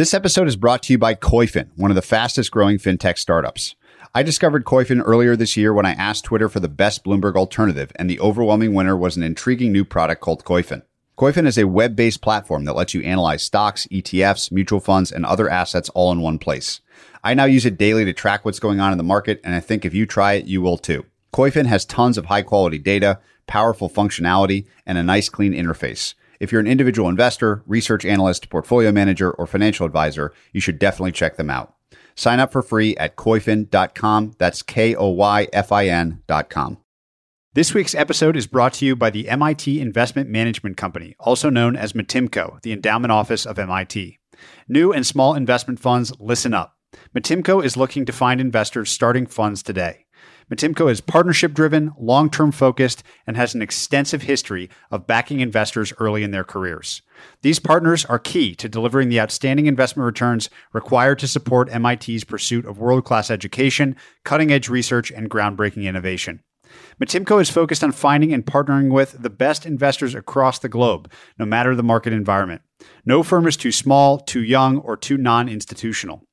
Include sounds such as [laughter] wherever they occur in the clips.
This episode is brought to you by Koyfin, one of the fastest growing fintech startups. I discovered Koyfin earlier this year when I asked Twitter for the best Bloomberg alternative, and the overwhelming winner was an intriguing new product called Koyfin. Koyfin is a web based platform that lets you analyze stocks, ETFs, mutual funds, and other assets all in one place. I now use it daily to track what's going on in the market, and I think if you try it, you will too. Koyfin has tons of high quality data, powerful functionality, and a nice clean interface. If you're an individual investor, research analyst, portfolio manager, or financial advisor, you should definitely check them out. Sign up for free at koyfin.com. That's K O Y F I N.com. This week's episode is brought to you by the MIT Investment Management Company, also known as MITIMCO, the endowment office of MIT. New and small investment funds, listen up. MITIMCO is looking to find investors starting funds today. MITIMCO is partnership driven, long term focused, and has an extensive history of backing investors early in their careers. These partners are key to delivering the outstanding investment returns required to support MIT's pursuit of world class education, cutting edge research, and groundbreaking innovation. MITIMCO is focused on finding and partnering with the best investors across the globe, no matter the market environment. No firm is too small, too young, or too non institutional.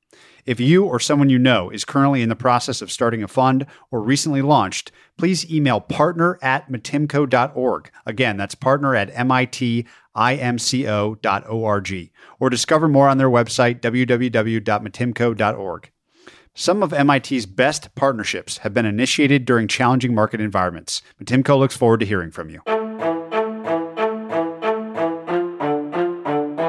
If you or someone you know is currently in the process of starting a fund or recently launched, please email partner at mitimco.org. Again, that's partner at mitimco.org. Or discover more on their website, www.mitimco.org. Some of MIT's best partnerships have been initiated during challenging market environments. MITIMCO looks forward to hearing from you.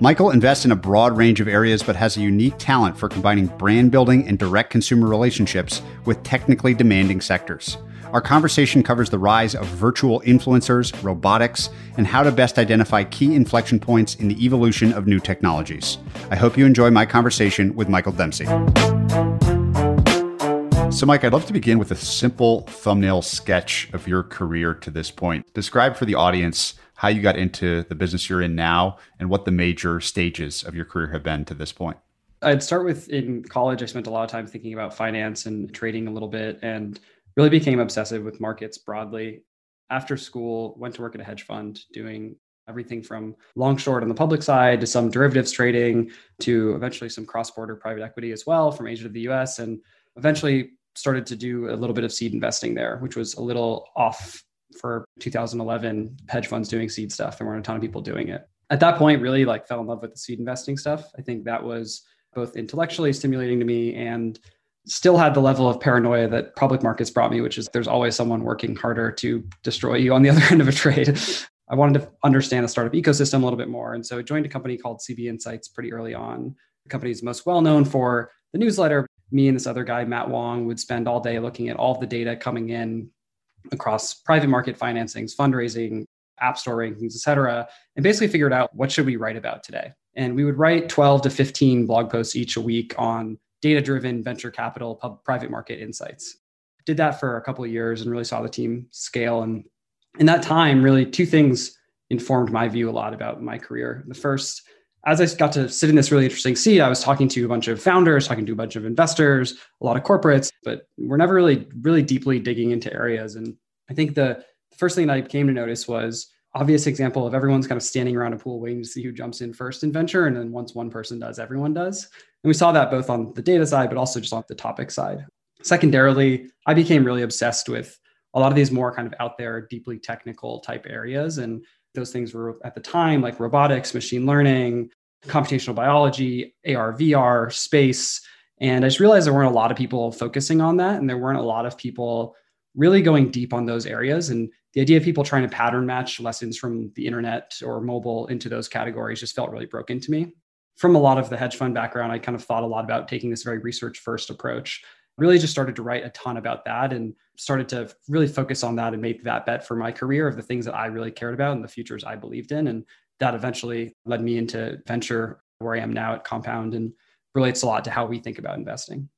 Michael invests in a broad range of areas but has a unique talent for combining brand building and direct consumer relationships with technically demanding sectors. Our conversation covers the rise of virtual influencers, robotics, and how to best identify key inflection points in the evolution of new technologies. I hope you enjoy my conversation with Michael Dempsey. So, Mike, I'd love to begin with a simple thumbnail sketch of your career to this point. Describe for the audience how you got into the business you're in now and what the major stages of your career have been to this point. I'd start with in college, I spent a lot of time thinking about finance and trading a little bit and really became obsessive with markets broadly. After school, went to work at a hedge fund doing everything from long short on the public side to some derivatives trading to eventually some cross border private equity as well from Asia to the US. And eventually started to do a little bit of seed investing there, which was a little off for 2011 hedge funds doing seed stuff. There weren't a ton of people doing it. At that point, really like fell in love with the seed investing stuff. I think that was both intellectually stimulating to me and still had the level of paranoia that public markets brought me, which is there's always someone working harder to destroy you on the [laughs] other end of a trade. I wanted to understand the startup ecosystem a little bit more. And so I joined a company called CB Insights pretty early on. The company is most well known for the newsletter. Me and this other guy, Matt Wong, would spend all day looking at all the data coming in across private market financings, fundraising, app store rankings, et cetera, and basically figured out what should we write about today. And we would write 12 to 15 blog posts each a week on data-driven venture capital, pub, private market insights. Did that for a couple of years and really saw the team scale. And in that time, really two things informed my view a lot about my career. The first as I got to sit in this really interesting seat, I was talking to a bunch of founders, talking to a bunch of investors, a lot of corporates, but we're never really, really deeply digging into areas. And I think the first thing that I came to notice was obvious example of everyone's kind of standing around a pool waiting to see who jumps in first in venture. And then once one person does, everyone does. And we saw that both on the data side, but also just on the topic side. Secondarily, I became really obsessed with a lot of these more kind of out there, deeply technical type areas. And those things were at the time like robotics, machine learning, computational biology, AR, VR, space. And I just realized there weren't a lot of people focusing on that. And there weren't a lot of people really going deep on those areas and the idea of people trying to pattern match lessons from the internet or mobile into those categories just felt really broken to me. From a lot of the hedge fund background, I kind of thought a lot about taking this very research first approach. Really just started to write a ton about that and started to really focus on that and make that bet for my career of the things that I really cared about and the futures I believed in. And that eventually led me into venture where I am now at Compound and relates a lot to how we think about investing.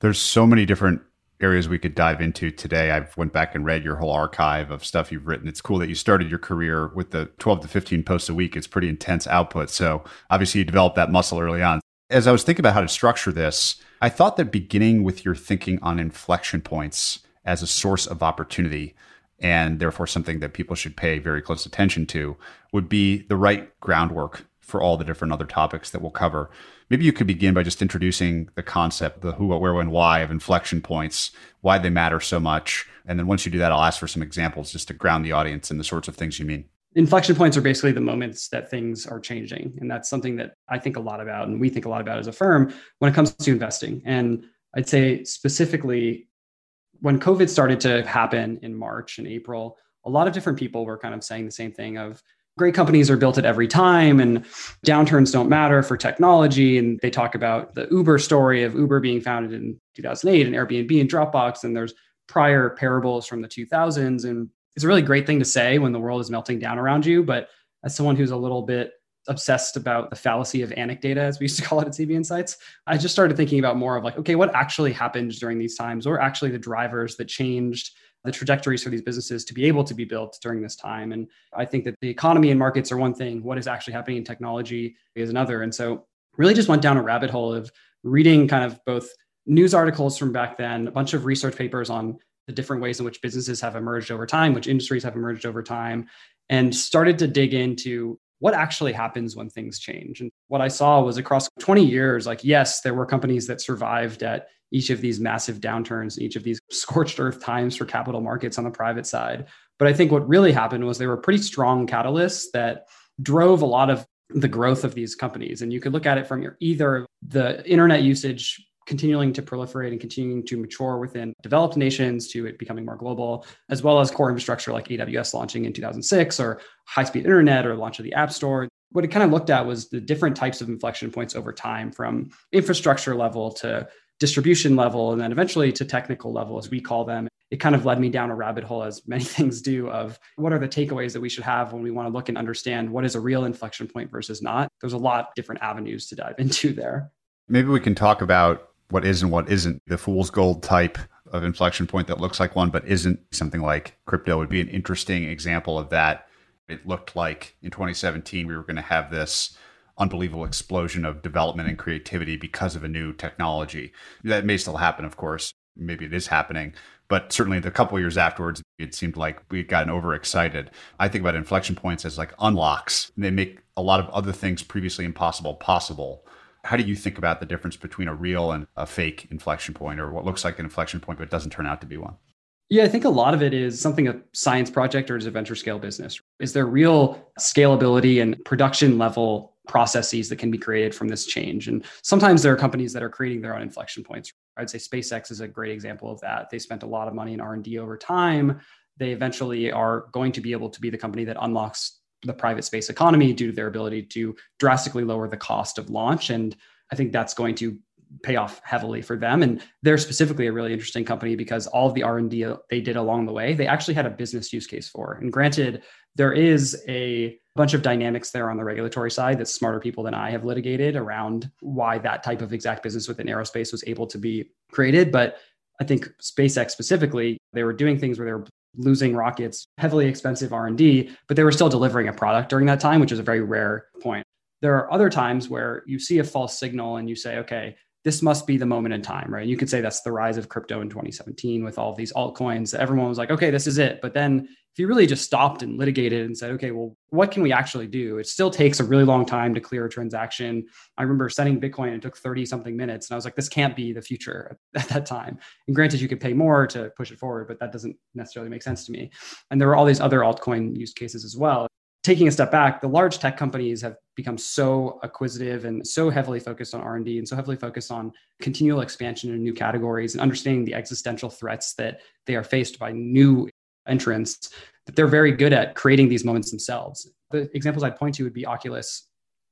There's so many different areas we could dive into today. I've went back and read your whole archive of stuff you've written. It's cool that you started your career with the 12 to 15 posts a week. It's pretty intense output. So obviously you developed that muscle early on. As I was thinking about how to structure this, I thought that beginning with your thinking on inflection points as a source of opportunity and therefore something that people should pay very close attention to would be the right groundwork for all the different other topics that we'll cover. Maybe you could begin by just introducing the concept, the who, what, where, when, why of inflection points, why they matter so much. And then once you do that, I'll ask for some examples just to ground the audience in the sorts of things you mean. Inflection points are basically the moments that things are changing. And that's something that I think a lot about and we think a lot about as a firm when it comes to investing. And I'd say specifically when COVID started to happen in March and April, a lot of different people were kind of saying the same thing of great companies are built at every time and downturns don't matter for technology. And they talk about the uber story of uber being founded in 2008 and airbnb and dropbox. And there's prior parables from the 2000s and it's a really great thing to say when the world is melting down around you. But as someone who's a little bit obsessed about the fallacy of anecdata as we used to call it at cb insights i just started thinking about more of like okay what actually happened during these times? Or actually the drivers that changed the trajectories for these businesses to be able to be built during this time. And I think that the economy and markets are one thing, what is actually happening in technology is another. And so really just went down a rabbit hole of reading kind of both news articles from back then, a bunch of research papers on the different ways in which businesses have emerged over time, which industries have emerged over time, and started to dig into what actually happens when things change. And what I saw was across 20 years, like, yes, there were companies that survived at each of these massive downturns, each of these [laughs] scorched earth times for capital markets on the private side. But I think what really happened was they were pretty strong catalysts that drove a lot of the growth of these companies. And you could look at it from your either the internet usage continuing to proliferate and continuing to mature within developed nations to it becoming more global, as well as core infrastructure like AWS launching in 2006 or high speed internet or launch of the App Store. What it kind of looked at was the different types of inflection points over time from infrastructure level to distribution level and then eventually to technical level, as we call them. It kind of led me down a rabbit hole, as many [laughs] things do, of what are the takeaways that we should have when we want to look and understand what is a real inflection point versus not. There's a lot of different avenues to dive [laughs] into there. Maybe we can talk about what is and what isn't the fool's gold type of inflection point that looks like one but isn't something like crypto would be an interesting example of that it looked like in 2017 we were going to have this unbelievable explosion of development and creativity because of a new technology. That may still happen of course. Maybe it is happening but certainly the couple years afterwards it seemed like we had gotten overexcited. I think about inflection points as like unlocks. They make a lot of other things previously impossible possible. How do you think about the difference between a real and a fake inflection point or what looks like an inflection point but doesn't turn out to be one? Yeah, I think a lot of it is something a science project or is a venture scale business. Is there real scalability and production level processes that can be created from this change? And sometimes there are companies that are creating their own inflection points. I'd say SpaceX is a great example of that. They spent a lot of money in R&D over time. They eventually are going to be able to be the company that unlocks the private space economy due to their ability to drastically lower the cost of launch. And I think that's going to pay off heavily for them. And they're specifically a really interesting company because all of the r&d they did along the way they actually had a business use case for. And granted there is a bunch of dynamics there on the regulatory side that smarter people than i have litigated around why that type of exact business within aerospace was able to be created. But i think spacex specifically they were doing things where they were losing rockets, heavily expensive R&D, but they were still delivering a product during that time, which is a very rare point. There are other times where you see a false signal and you say, okay, this must be the moment in time, right? You could say that's the rise of crypto in 2017 with all these altcoins. Everyone was like, okay, this is it. But then if you really just stopped and litigated and said, okay, well, what can we actually do? It still takes a really long time to clear a transaction. I remember sending Bitcoin, it took 30 something minutes. And I was like, this can't be the future [laughs] at that time. And granted, you could pay more to push it forward, but that doesn't necessarily make sense to me. And there were all these other altcoin use cases as well taking a step back, the large tech companies have become so acquisitive and so heavily focused on R&D and so heavily focused on continual expansion in new categories and understanding the existential threats that they are faced by new entrants that they're very good at creating these moments themselves. The examples I'd point to would be Oculus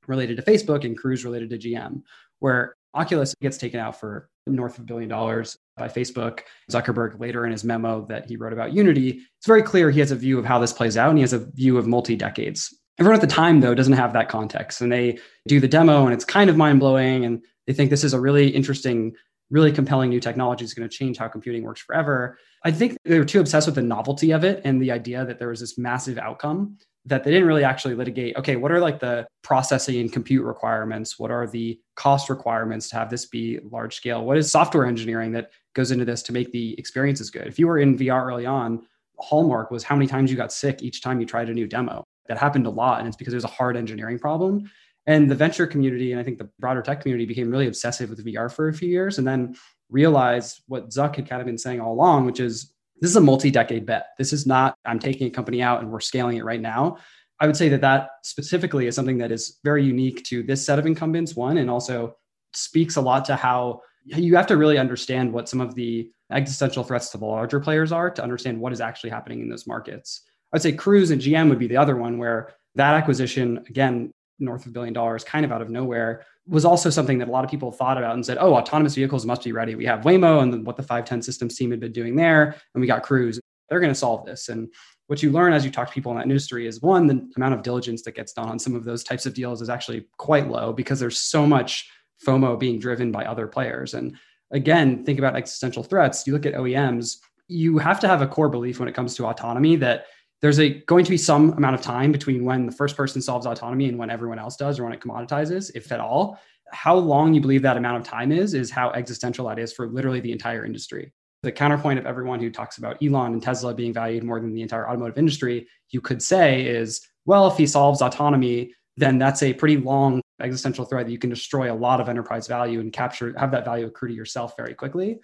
related to Facebook and Cruise related to GM, where Oculus gets taken out for north of a billion dollars by Facebook. Zuckerberg later in his memo that he wrote about Unity, it's very clear he has a view of how this plays out and he has a view of multi decades. Everyone at the time, though, doesn't have that context. And they do the demo and it's kind of mind blowing. And they think this is a really interesting, really compelling new technology that's going to change how computing works forever. I think they were too obsessed with the novelty of it and the idea that there was this massive outcome that they didn't really actually litigate okay what are like the processing and compute requirements? What are the cost requirements to have this be large scale? What is software engineering that goes into this to make the experiences good? If you were in vr early on hallmark was how many times you got sick each time you tried a new demo. That happened a lot and it's because there's a hard engineering problem. And the venture community and i think the broader tech community became really obsessive with vr for a few years and then realized what zuck had kind of been saying all along which is this is a multi-decade bet. This is not I'm taking a company out and we're scaling it right now. I would say that that specifically is something that is very unique to this set of incumbents one and also speaks a lot to how you have to really understand what some of the existential threats to the larger players are to understand what is actually happening in those markets. I'd say Cruise and GM would be the other one where that acquisition again north of a billion dollars kind of out of nowhere was also something that a lot of people thought about and said, oh, autonomous vehicles must be ready. We have Waymo and what the 510 systems team had been doing there, and we got Cruise. They're going to solve this. And what you learn as you talk to people in that industry is one, the amount of diligence that gets done on some of those types of deals is actually quite low because there's so much FOMO being driven by other players. And again, think about existential threats. You look at OEMs, you have to have a core belief when it comes to autonomy that there's a going to be some amount of time between when the first person solves autonomy and when everyone else does or when it commoditizes if at all. How long you believe that amount of time is is how existential that is for literally the entire industry. The counterpoint of everyone who talks about elon and tesla being valued more than the entire automotive industry you could say is well if he solves autonomy then that's a pretty long existential threat that you can destroy a lot of enterprise value and capture have that value accrue to yourself very quickly.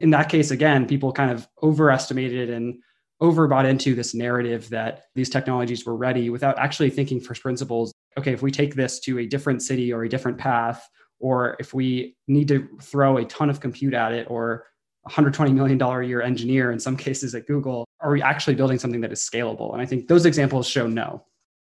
In that case again people kind of overestimated and overbought into this narrative that these technologies were ready without actually thinking first principles. Okay, if we take this to a different city or a different path, or if we need to throw a ton of compute at it or $120 million a year engineer in some cases at Google, are we actually building something that is scalable? And I think those examples show no.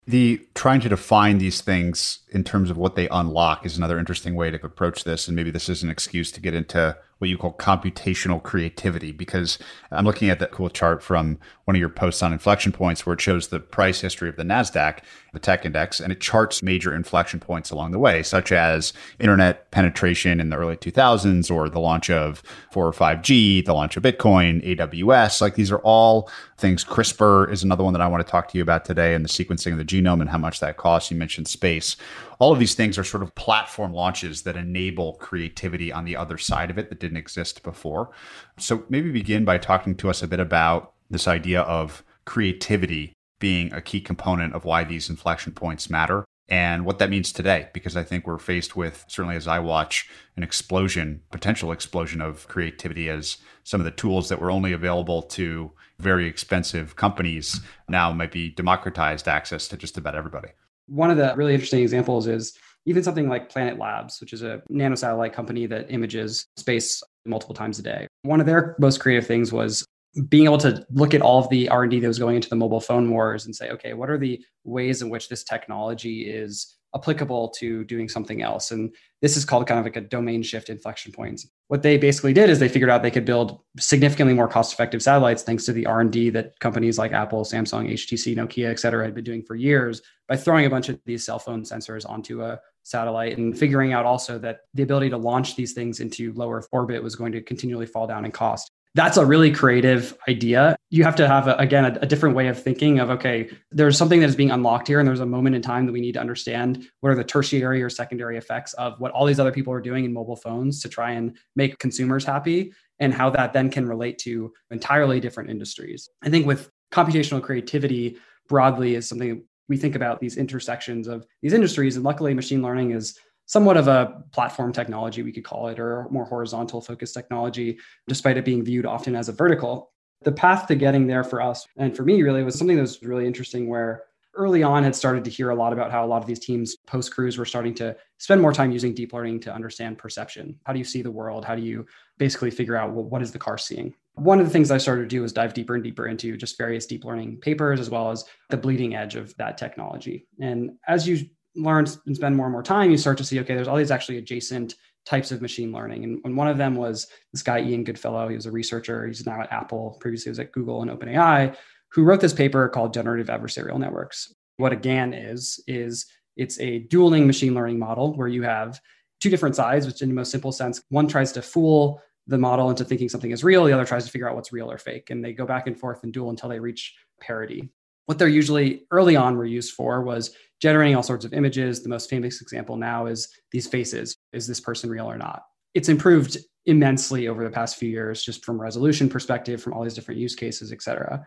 The trying to define these things in terms of what they unlock is another interesting way to approach this. And maybe this is an excuse to get into what you call computational creativity because I'm looking at that cool chart from one of your posts on inflection points where it shows the price history of the NASDAQ, the tech index, and it charts major inflection points along the way, such as internet penetration in the early 2000s or the launch of 4 or 5G, the launch of Bitcoin, AWS. Like these are all things. CRISPR is another one that I want to talk to you about today and the sequencing of the genome and how much that costs. You mentioned space all of these things are sort of platform launches that enable creativity on the other side of it that didn't exist before. So maybe begin by talking to us a bit about this idea of creativity being a key component of why these inflection points matter and what that means today because i think we're faced with certainly as i watch an explosion potential explosion of creativity as some of the tools that were only available to very expensive companies now might be democratized access to just about everybody one of the really interesting examples is even something like Planet Labs, which is a nanosatellite company that images space multiple times a day. One of their most creative things was being able to look at all of the R&D that was going into the mobile phone wars and say, okay, what are the ways in which this technology is applicable to doing something else. And this is called kind of like a domain shift inflection points. What they basically did is they figured out they could build significantly more cost-effective satellites thanks to the R&D that companies like Apple, Samsung, HTC, Nokia, et cetera, had been doing for years by throwing a bunch of these cell phone sensors onto a satellite and figuring out also that the ability to launch these things into low Earth orbit was going to continually fall down in cost that's a really creative idea. You have to have, a, again, a, a, different way of thinking of, okay, there's something that is being unlocked here, and there's a moment in time that we need to understand what are the tertiary or secondary effects of what all these other people are doing in mobile phones to try and make consumers happy, and how that then can relate to entirely different industries. I think with computational creativity broadly is something we think about these intersections of these industries, and luckily, machine learning is somewhat of a platform technology, we could call it, or more horizontal focused technology, despite it being viewed often as a vertical. The path to getting there for us and for me really was something that was really interesting where early on had started to hear a lot about how a lot of these teams post cruise were starting to spend more time using deep learning to understand perception how do you see the world how do you basically figure out well, what is the car seeing one of the things I started to do was dive deeper and deeper into just various deep learning papers, as well as the bleeding edge of that technology. And as you learn and spend more and more time, you start to see, okay, there's all these actually adjacent types of machine learning. And, and one of them was this guy, Ian Goodfellow. He was a researcher. He's now at Apple, previously was at Google and OpenAI, who wrote this paper called Generative Adversarial Networks. What a GAN is, is it's a dueling machine learning model where you have two different sides, which in the most simple sense, one tries to fool the model into thinking something is real, the other tries to figure out what's real or fake. And they go back and forth and duel until they reach parity. What they're usually early on were used for was generating all sorts of images. The most famous example now is these faces. Is this person real or not? It's improved immensely over the past few years, just from resolution perspective, from all these different use cases, et cetera.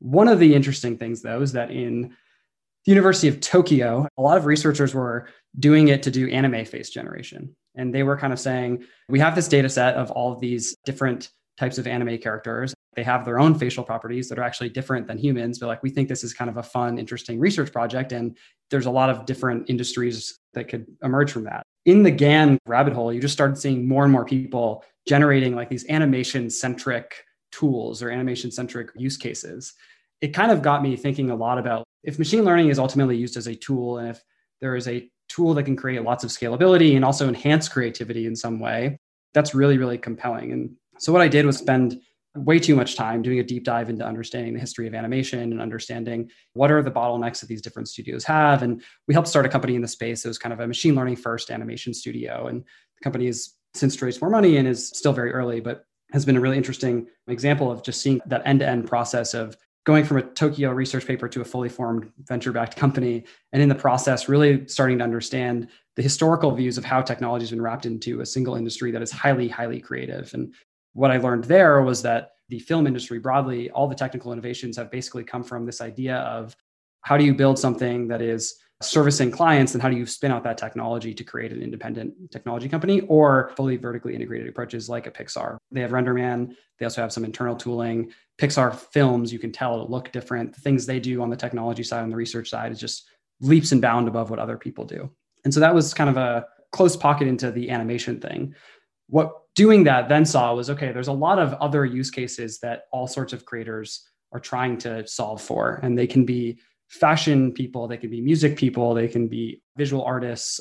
One of the interesting things, though, is that in the University of Tokyo, a lot of researchers were doing it to do anime face generation. And they were kind of saying, we have this data set of all of these different types of anime characters. They have their own facial properties that are actually different than humans, but like we think this is kind of a fun, interesting research project. And there's a lot of different industries that could emerge from that. In the GAN rabbit hole, you just started seeing more and more people generating like these animation centric tools or animation centric use cases. It kind of got me thinking a lot about if machine learning is ultimately used as a tool and if there is a tool that can create lots of scalability and also enhance creativity in some way, that's really, really compelling. And so what I did was spend way too much time doing a deep dive into understanding the history of animation and understanding what are the bottlenecks that these different studios have. And we helped start a company in the space. It was kind of a machine learning first animation studio. And the company has since raised more money and is still very early, but has been a really interesting example of just seeing that end to end process of going from a Tokyo research paper to a fully formed venture backed company. And in the process, really starting to understand the historical views of how technology has been wrapped into a single industry that is highly, highly creative. And what I learned there was that the film industry broadly, all the technical innovations have basically come from this idea of how do you build something that is servicing clients and how do you spin out that technology to create an independent technology company or fully vertically integrated approaches like a Pixar. They have RenderMan, they also have some internal tooling. Pixar films, you can tell look different. The things they do on the technology side and the research side is just leaps and bound above what other people do. And so that was kind of a close pocket into the animation thing. What doing that then saw was okay, there's a lot of other use cases that all sorts of creators are trying to solve for. And they can be fashion people, they can be music people, they can be visual artists,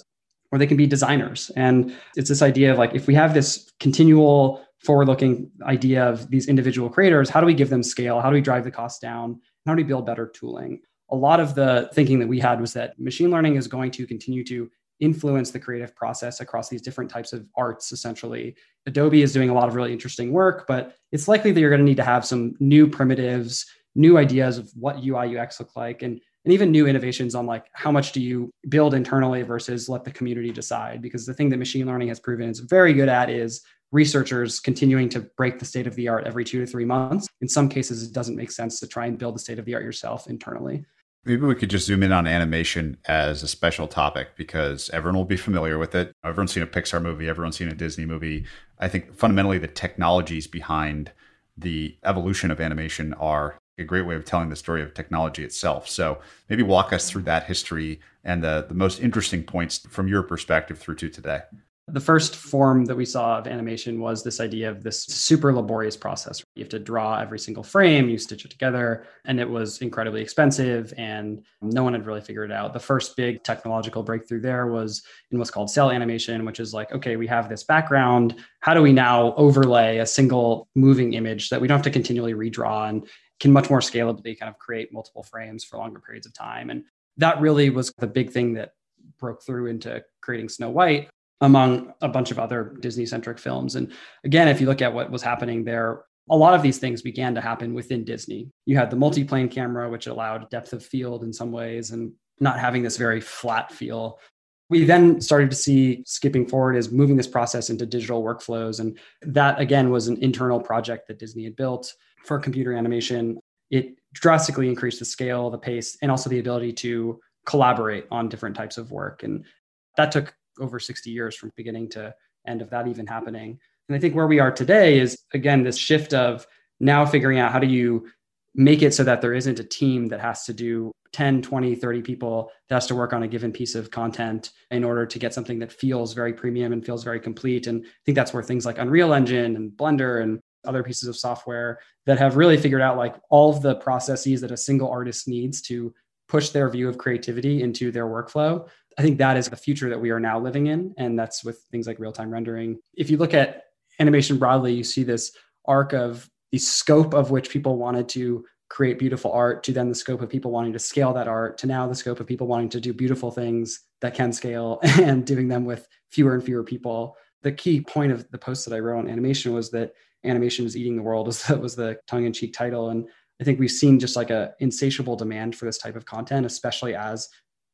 or they can be designers. And it's this idea of like, if we have this continual forward looking idea of these individual creators, how do we give them scale? How do we drive the cost down? How do we build better tooling? A lot of the thinking that we had was that machine learning is going to continue to influence the creative process across these different types of arts essentially. Adobe is doing a lot of really interesting work but it's likely that you're going to need to have some new primitives new ideas of what ui ux look like and and even new innovations on like how much do you build internally versus let the community decide? Because the thing that machine learning has proven it's very good at is researchers continuing to break the state of the art every two to three months. In some cases it doesn't make sense to try and build the state of the art yourself internally Maybe we could just zoom in on animation as a special topic because everyone will be familiar with it. Everyone's seen a Pixar movie, everyone's seen a Disney movie. I think fundamentally the technologies behind the evolution of animation are a great way of telling the story of technology itself. So maybe walk us through that history and the, the most interesting points from your perspective through to today. The first form that we saw of animation was this idea of this super laborious process. You have to draw every single frame, you stitch it together, and it was incredibly expensive, and no one had really figured it out. The first big technological breakthrough there was in what's called cel animation, which is like, okay, we have this background. How do we now overlay a single moving image that we don't have to continually redraw and can much more scalably kind of create multiple frames for longer periods of time? And that really was the big thing that broke through into creating Snow White among a bunch of other Disney centric films. And again, if you look at what was happening there, a lot of these things began to happen within Disney. You had the multi-plane camera, which allowed depth of field in some ways and not having this very flat feel. We then started to see skipping forward is moving this process into digital workflows. And that again was an internal project that Disney had built for computer animation. It drastically increased the scale, the pace, and also the ability to collaborate on different types of work. And that took over 60 years from beginning to end of that even happening. And I think where we are today is again this shift of now figuring out how do you make it so that there isn't a team that has to do 10, 20, 30 people that has to work on a given piece of content in order to get something that feels very premium and feels very complete. And I think that's where things like Unreal Engine and Blender and other pieces of software that have really figured out like all of the processes that a single artist needs to push their view of creativity into their workflow. I think that is the future that we are now living in. And that's with things like real time rendering. If you look at animation broadly, you see this arc of the scope of which people wanted to create beautiful art to then the scope of people wanting to scale that art to now the scope of people wanting to do beautiful things that can scale [laughs] and doing them with fewer and fewer people. The key point of the post that I wrote on animation was that animation is eating the world [laughs] was, was the tongue-in-cheek title. And I think we've seen just like a insatiable demand for this type of content, especially as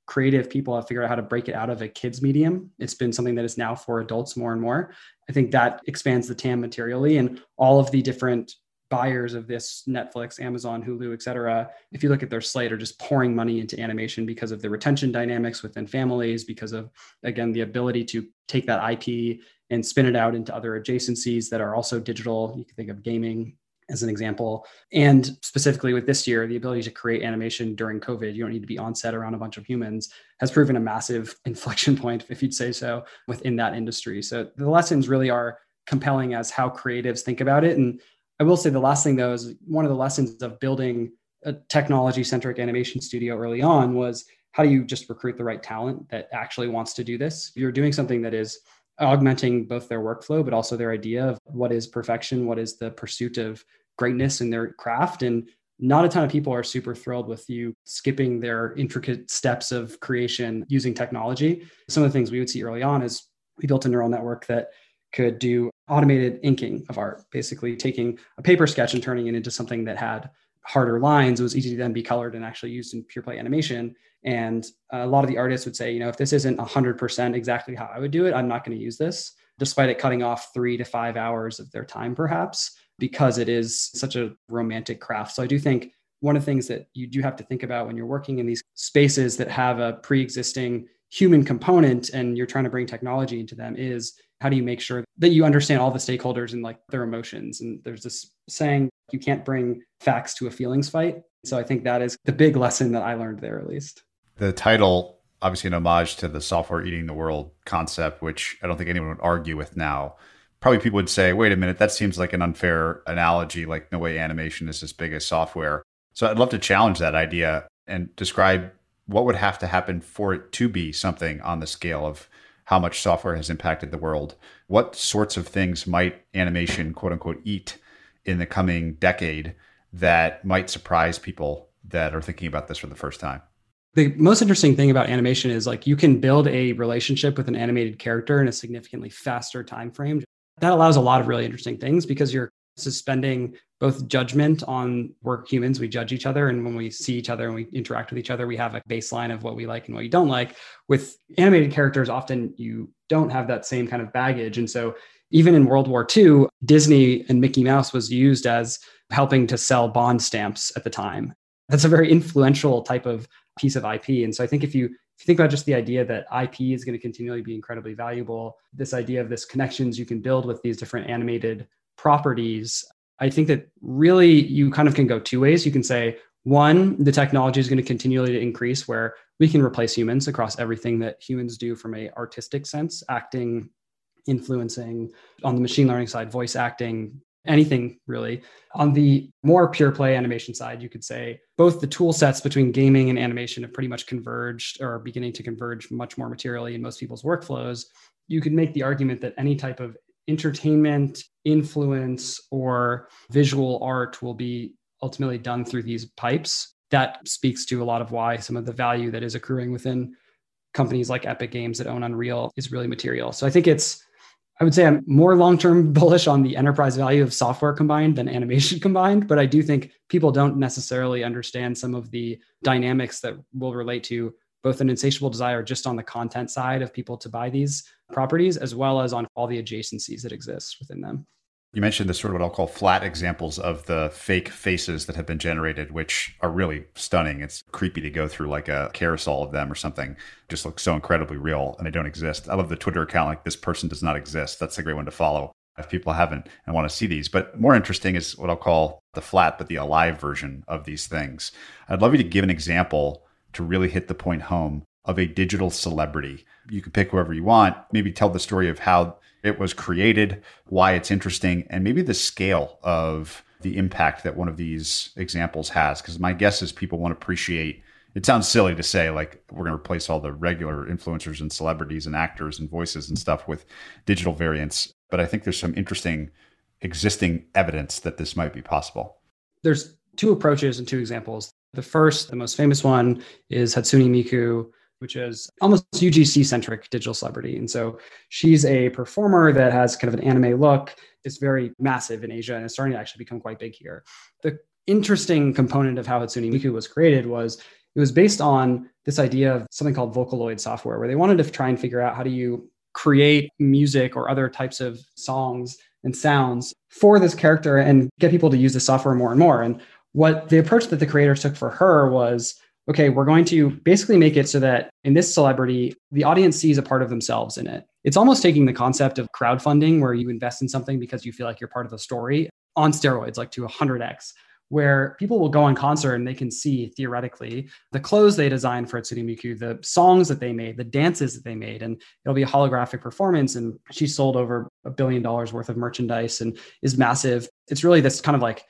creative people have figured out how to break it out of a kids medium. It's been something that is now for adults more and more. I think that expands the TAM materially and all of the different buyers of this Netflix, Amazon, Hulu, et cetera, if you look at their slate, are just pouring money into animation because of the retention dynamics within families, because of, again, the ability to take that IP and spin it out into other adjacencies that are also digital. You can think of gaming, as an example. And specifically with this year, the ability to create animation during COVID, you don't need to be on set around a bunch of humans, has proven a massive [laughs] inflection point, if you'd say so, within that industry. So the lessons really are compelling as how creatives think about it. And I will say the last thing though is one of the lessons of building a technology centric animation studio early on was how do you just recruit the right talent that actually wants to do this? You're doing something that is augmenting both their workflow, but also their idea of what is perfection, what is the pursuit of greatness in their craft. And not a ton of people are super thrilled with you skipping their intricate steps of creation using technology. Some of the things we would see early on is we built a neural network that could do automated inking of art, basically taking a paper sketch and turning it into something that had harder lines. It was easy to then be colored and actually used in pure play animation. And a lot of the artists would say, you know, if this isn't 100% exactly how I would do it, I'm not going to use this, despite it cutting off three to five hours of their time, perhaps because it is such a romantic craft. So I do think one of the things that you do have to think about when you're working in these spaces that have a pre-existing human component and you're trying to bring technology into them is how do you make sure that you understand all the stakeholders and like their emotions and there's this saying you can't bring facts to a feelings fight so i think that is the big lesson that i learned there at least the title obviously an homage to the software eating the world concept which i don't think anyone would argue with now probably people would say, wait a minute, that seems like an unfair analogy. Like, no way animation is as big as software. So I'd love to challenge that idea and describe what would have to happen for it to be something on the scale of how much software has impacted the world. What sorts of things might animation, quote unquote, eat in the coming decade that might surprise people that are thinking about this for the first time? the most interesting thing about animation is like you can build a relationship with an animated character in a significantly faster time frame that allows a lot of really interesting things because you're suspending both judgment on we're humans we judge each other and when we see each other and we interact with each other we have a baseline of what we like and what you don't like. With animated characters often you don't have that same kind of baggage. And so even in world war ii disney and mickey mouse was used as helping to sell bond stamps at the time. That's a very influential type of piece of ip and so i think if you if you think about just the idea that IP is going to continually be incredibly valuable, this idea of this connections you can build with these different animated properties, I think that really you kind of can go two ways. You can say, one, the technology is going to continually increase where we can replace humans across everything that humans do from a artistic sense, acting, influencing on the machine learning side, voice acting, anything really. On the more pure play animation side, you could say both the tool sets between gaming and animation have pretty much converged or are beginning to converge much more materially in most people's workflows. You could make the argument that any type of entertainment, influence, or visual art will be ultimately done through these pipes. That speaks to a lot of why some of the value that is accruing within companies like Epic Games that own Unreal is really material. So I think it's I would say I'm more long term [laughs] bullish on the enterprise value of software combined than animation [laughs] combined. But I do think people don't necessarily understand some of the dynamics that will relate to both an insatiable desire just on the content side of people to buy these properties, as well as on all the adjacencies that exist within them. You mentioned the sort of what I'll call flat examples of the fake faces that have been generated, which are really stunning. It's creepy to go through like a carousel of them or something. Just looks so incredibly real and they don't exist. I love the Twitter account like this person does not exist. That's a great one to follow if people haven't and want to see these. But more interesting is what I'll call the flat, but the alive version of these things. I'd love you to give an example to really hit the point home of a digital celebrity. You can pick whoever you want, maybe tell the story of how it was created, why it's interesting, and maybe the scale of the impact that one of these examples has. Because my guess is people won't appreciate it sounds silly to say like we're going to replace all the regular influencers and celebrities and actors and voices and stuff with digital variants but i think there's some interesting existing evidence that this might be possible there's two approaches and two examples the first the most famous one is hatsune miku which is almost UGC centric digital celebrity. And so she's a performer that has kind of an anime look. It's very massive in Asia and it's starting to actually become quite big here. The interesting component of how Hatsune Miku was created was it was based on this idea of something called Vocaloid software, where they wanted to try and figure out how do you create music or other types of songs and sounds for this character and get people to use the software more and more. And what the approach that the creators took for her was okay, we're going to basically make it so that in this celebrity, the audience sees a part of themselves in it. It's almost taking the concept of crowdfunding where you invest in something because you feel like you're part of the story on steroids, like to 100x where people will go on concert and they can see theoretically the clothes they designed for Hatsune Miku, the songs that they made, the dances that they made, and it'll be a holographic performance. And she sold over a billion dollars worth of merchandise and is massive. It's really this kind of like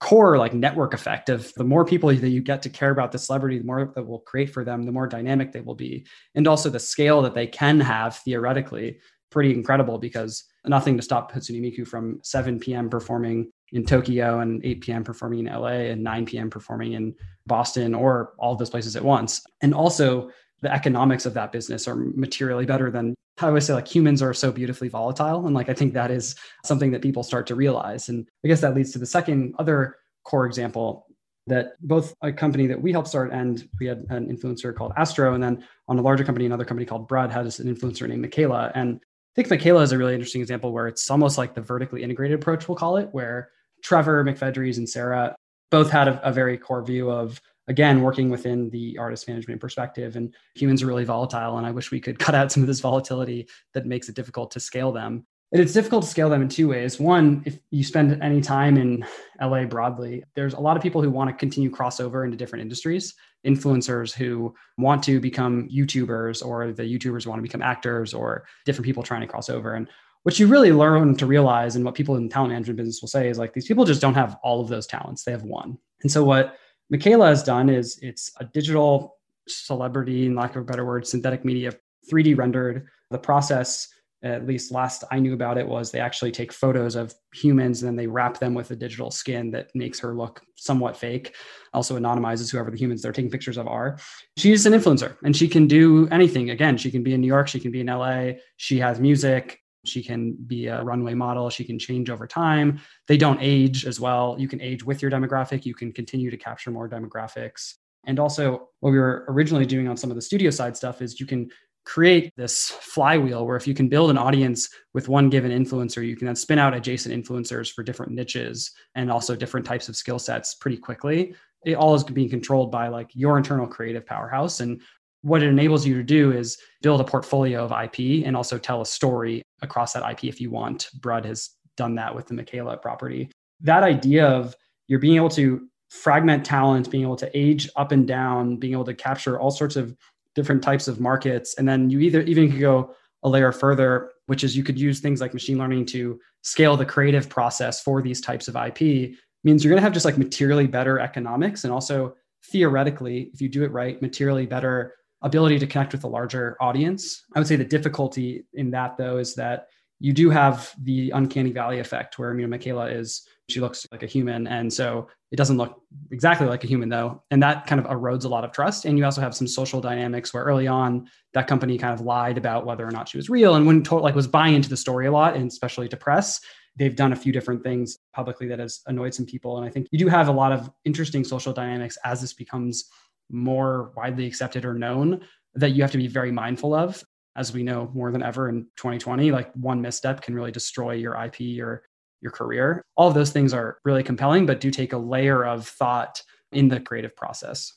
core like network effect of the more people that you get to care about the celebrity the more that will create for them the more dynamic they will be and also the scale that they can have theoretically pretty incredible because nothing to stop Hatsune Miku from 7 p.m. performing in Tokyo and 8 p.m. performing in LA and 9 p.m. performing in Boston or all of those places at once. And also the economics of that business are materially better than I always say like humans are so beautifully volatile. And like I think that is something that people start to realize. And I guess that leads to the second other core example that both a company that we helped start and we had an influencer called Astro, and then on a larger company, another company called Brud has an influencer named Miquela. And I think Miquela is a really interesting example where it's almost like the vertically integrated approach, we'll call it, where Trevor McFedries and Sarah both had a, a very core view of again working within the artist management perspective and humans are really volatile and i wish we could [laughs] cut out some of this volatility that makes it difficult to scale them. And it's difficult to scale them in two ways. One if you spend any time in la broadly there's a lot of people who want to continue crossover into different industries influencers who want to become youtubers or the youtubers want to become actors or different people trying to cross over. And what you really learn to realize and what people in the talent management business will say is like these people just don't have all of those talents. They have one. And so what miquela has done is it's a digital celebrity in lack of a better word synthetic media 3d rendered. The process at least last i knew about it was they actually take photos of humans and then they wrap them with a digital skin that makes her look somewhat fake also anonymizes whoever the humans they're taking pictures of are. She's an influencer and she can do anything. Again she can be in new york she can be in la she has music she can be a runway model. She can change over time. They don't age as well. You can age with your demographic. You can continue to capture more demographics. And also, what we were originally doing on some of the studio side stuff is you can create this flywheel where if you can build an audience with one given influencer, you can then spin out adjacent influencers for different niches and also different types of skill sets pretty quickly. It all is being controlled by like your internal creative powerhouse. And what it enables you to do is build a portfolio of IP and also tell a story across that IP if you want. Brud has done that with the Miquela property. That idea of you're being able to fragment talent, being able to age up and down, being able to capture all sorts of different types of markets. And then you either even could go a layer further, which is you could use things like machine learning to scale the creative process for these types of IP, means you're going to have just like materially better economics and also theoretically, if you do it right, materially better ability to connect with a larger audience. I would say the difficulty in that though is that you do have the uncanny valley effect where you know Miquela is she looks like a human and so it doesn't look exactly like a human though and that kind of erodes a lot of trust and you also have some social dynamics where early on that company kind of lied about whether or not she was real and when told like was buying into the story a lot and especially to press they've done a few different things publicly that has annoyed some people and i think you do have a lot of interesting social dynamics as this becomes more widely accepted or known that you have to be very mindful of as we know more than ever in 2020 like one misstep can really destroy your ip or your career. All of those things are really compelling but do take a layer of thought in the creative process.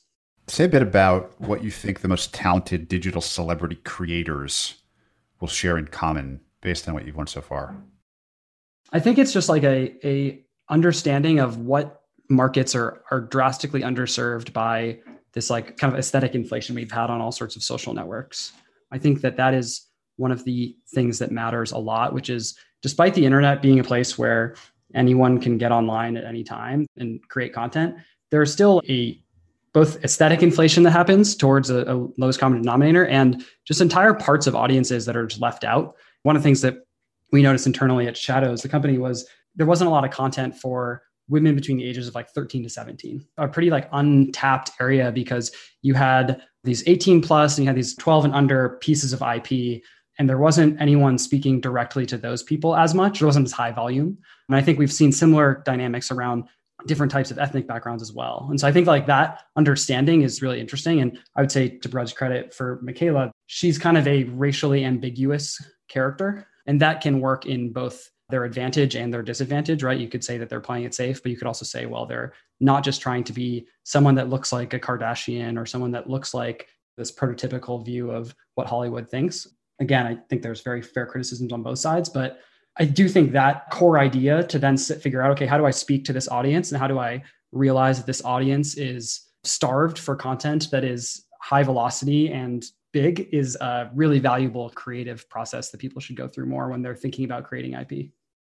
Say a bit about what you think the most talented digital celebrity creators will share in common based on what you've learned so far. I think it's just like a, a understanding of what markets are are drastically underserved by this like kind of aesthetic inflation we've had on all sorts of social networks. I think that that is one of the things that matters a lot, which is despite the internet being a place where anyone can get online at any time and create content, there's still a both aesthetic inflation that happens towards a, a, lowest common denominator and just entire parts of audiences that are just left out. One of the things that we noticed internally at Shadows, the company was there wasn't a lot of content for women between the ages of like 13 to 17, a pretty like untapped area because you had these 18 plus and you had these 12 and under pieces of IP and there wasn't anyone speaking directly to those people as much. There wasn't as high volume. And I think we've seen similar dynamics around different types of ethnic backgrounds as well. And so I think like that understanding is really interesting. And I would say to Brud's credit for Miquela, she's kind of a racially ambiguous character. And that can work in both their advantage and their disadvantage, right? You could say that they're playing it safe, but you could also say, well, they're not just trying to be someone that looks like a Kardashian or someone that looks like this prototypical view of what Hollywood thinks. Again, I think there's very fair criticisms on both sides, but I do think that core idea to then sit, figure out, okay, how do I speak to this audience and how do I realize that this audience is starved for content that is high velocity and big is a really valuable creative process that people should go through more when they're thinking about creating IP.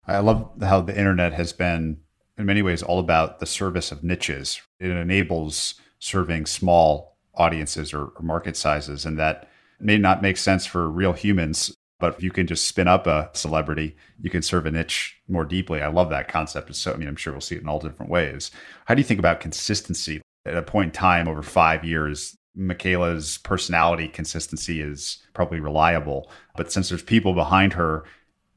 I love how the internet has been, in many ways, all about the service of niches. It enables serving small audiences or, or market sizes, and that may not make sense for real humans. But if you can just spin up a celebrity, you can serve a niche more deeply. I love that concept. So, I mean, I'm sure we'll see it in all different ways. How do you think about consistency? At a point in time over five years, Miquela's personality consistency is probably reliable. But since there's people behind her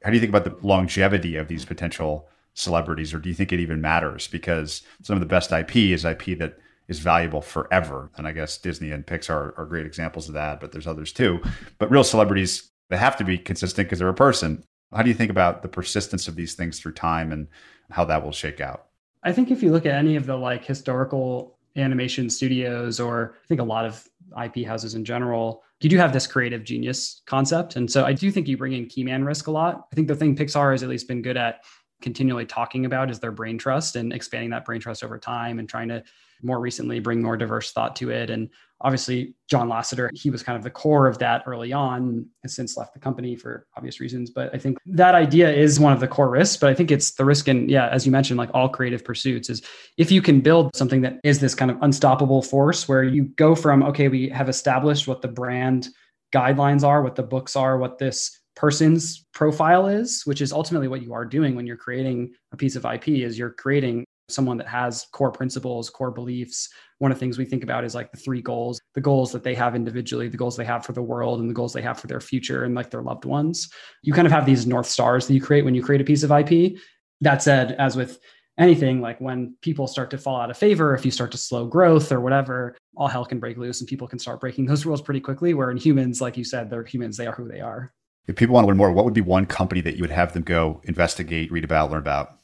how do you think about the longevity of these potential celebrities, or do you think it even matters? Because some of the best IP is IP that is valuable forever. And I guess Disney and Pixar are great examples of that, but there's others too. But real celebrities, they have to be consistent because they're a person. How do you think about the persistence of these things through time and how that will shake out? I think if you look at any of the like historical animation studios, or I think a lot of IP houses in general, you do have this creative genius concept. And so I do think you bring in key man risk a lot. I think the thing Pixar has at least been good at continually talking about is their brain trust and expanding that brain trust over time and trying to more recently bring more diverse thought to it. And obviously, John Lasseter, he was kind of the core of that early on, has since left the company for obvious reasons. But I think that idea is one of the core risks. But I think it's the risk in, yeah, as you mentioned, like all creative pursuits is if you can build something that is this kind of unstoppable force where you go from, okay, we have established what the brand guidelines are, what the books are, what this person's profile is, which is ultimately what you are doing when you're creating a piece of IP is you're creating someone that has core principles, core beliefs. One of the things we think about is like the three goals, the goals that they have individually, the goals they have for the world, and the goals they have for their future and like their loved ones. You kind of have these North Stars that you create when you create a piece of IP. That said, as with anything, like when people start to fall out of favor, if you start to slow growth or whatever, all hell can break loose and people can start breaking those rules pretty quickly. Where in humans, like you said, they're humans, they are who they are. If people want to learn more, what would be one company that you would have them go investigate, read about, learn about?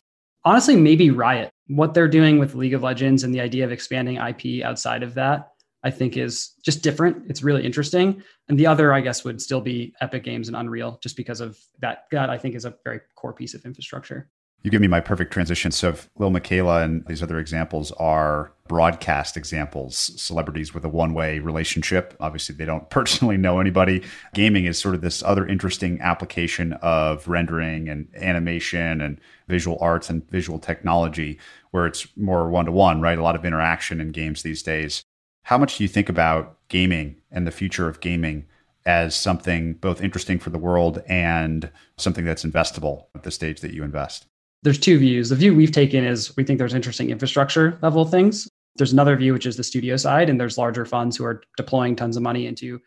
Honestly, maybe Riot. What they're doing with League of Legends and the idea of expanding IP outside of that, I think is just different. It's really interesting. And the other, I guess, would still be Epic Games and Unreal, just because of that. That I think is a very core piece of infrastructure you give me my perfect transition. So, Lil Miquela and these other examples are broadcast examples, celebrities with a one way relationship. Obviously, they don't [laughs] personally know anybody. Gaming is sort of this other interesting application of rendering and animation and visual arts and visual technology where it's more one to one, right? A lot of interaction in games these days. How much do you think about gaming and the future of gaming as something both interesting for the world and something that's investable at the stage that you invest? there's two views. The view we've taken is we think there's interesting infrastructure level things. There's another view, which is the studio side, and there's larger funds who are deploying tons of money into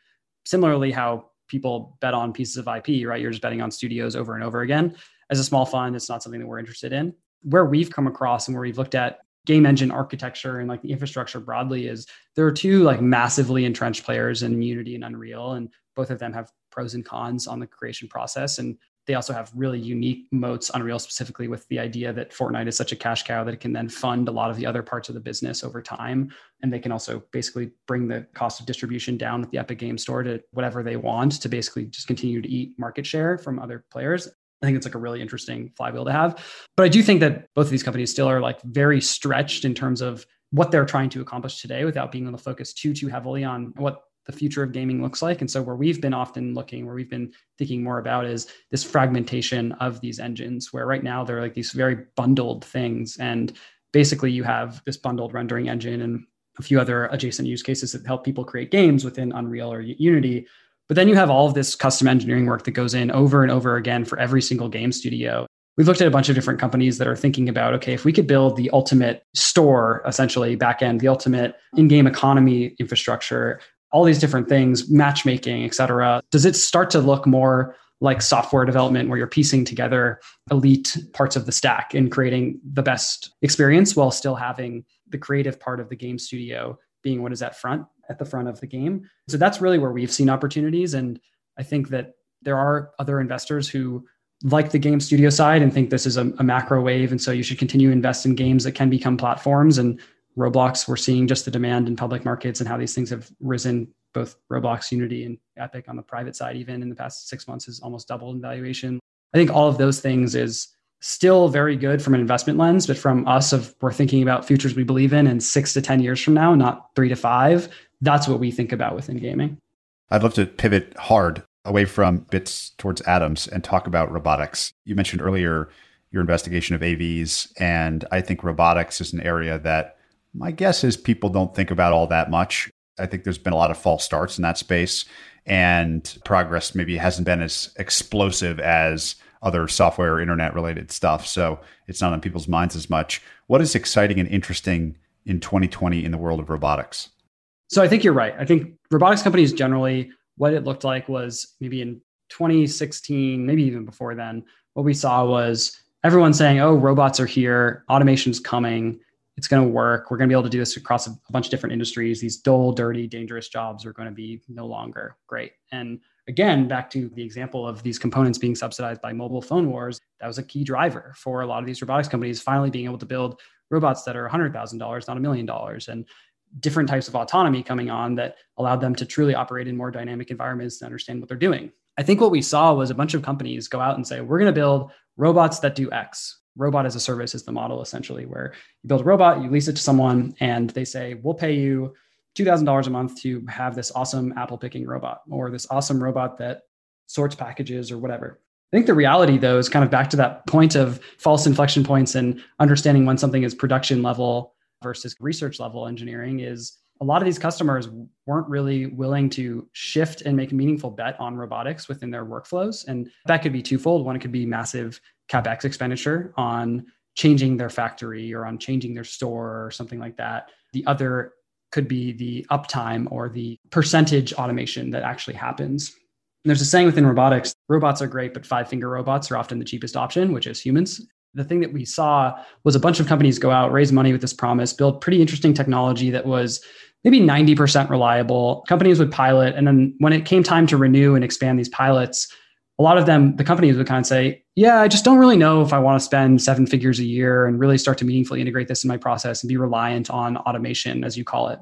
similarly how people bet on pieces of IP, right? You're just betting on studios over and over again. As a small fund, it's not something that we're interested in. Where we've come across and where we've looked at game engine architecture and like the infrastructure broadly is there are two like massively entrenched players in Unity and Unreal, and both of them have pros and cons on the creation process. And they also have really unique moats Unreal specifically with the idea that Fortnite is such a cash cow that it can then fund a lot of the other parts of the business over time. And they can also basically bring the cost of distribution down with the Epic Game Store to whatever they want to basically just continue to eat market share from other players. I think it's like a really interesting flywheel to have. But I do think that both of these companies still are like very stretched in terms of what they're trying to accomplish today without being able to focus too too heavily on what the future of gaming looks like. And so where we've been often looking, where we've been thinking more about is this fragmentation of these engines, where right now they're like these very bundled things. And basically you have this bundled rendering engine and a few other adjacent use cases that help people create games within Unreal or Unity. But then you have all of this custom engineering work that goes in over and over again for every single game studio. We've looked at a bunch of different companies that are thinking about okay, if we could build the ultimate store, essentially backend, the ultimate in-game economy infrastructure, all these different things, matchmaking, et cetera, does it start to look more like software development where you're piecing together elite parts of the stack and creating the best experience while still having the creative part of the game studio being what is at front at the front of the game. So that's really where we've seen opportunities. And I think that there are other investors who like the game studio side and think this is a, a macro wave. And so you should continue to invest in games that can become platforms. And Roblox, we're seeing just the demand in public markets and how these things have risen, both Roblox, Unity, and Epic on the private side, even in the past six months, has almost doubled in valuation. I think all of those things is still very good from an investment lens, but from us of we're thinking about futures we believe in and six to 10 years from now, not three to five, that's what we think about within gaming. I'd love to pivot hard away from bits towards atoms and talk about robotics. You mentioned earlier your investigation of AVs, and I think robotics is an area that my guess is people don't think about all that much. I think there's been a lot of false starts in that space, and progress maybe hasn't been as explosive as other software or internet related stuff. So it's not on people's minds as much. What is exciting and interesting in 2020 in the world of robotics? So I think you're right. I think robotics companies generally, what it looked like was maybe in 2016, maybe even before then, what we saw was everyone saying, oh, robots are here, automation's coming, it's going to work. We're going to be able to do this across a, bunch of different industries. These dull, dirty, dangerous jobs are going to be no longer great. And again, back to the example of these components being subsidized by mobile phone wars, that was a key driver for a lot of these robotics companies finally being able to build robots that are $100,000, not a million dollars. And different types of autonomy coming on that allowed them to truly operate in more dynamic environments and understand what they're doing. I think what we saw was a bunch of companies go out and say, we're going to build robots that do X. Robot as a service is the model essentially, where you build a robot, you lease it to someone, and they say, we'll pay you $2,000 a month to have this awesome apple picking robot or this awesome robot that sorts packages or whatever. I think the reality, though, is kind of back to that point of false inflection points and understanding when something is production level versus research level engineering is a lot of these customers weren't really willing to shift and make a meaningful bet on robotics within their workflows. And that could be twofold. One, it could be massive capex expenditure on changing their factory or on changing their store or something like that. The other could be the uptime or the percentage automation that actually happens. And there's a saying within robotics robots are great, but five finger robots are often the cheapest option, which is humans the thing that we saw was a bunch of companies go out, raise money with this promise, build pretty interesting technology that was maybe 90% reliable. Companies would pilot. And then when it came time to renew and expand these pilots, a lot of them, the companies would kind of say, Yeah, I just don't really know if I want to spend seven figures a year and really start to meaningfully integrate this in my process and be reliant on automation, as you call it.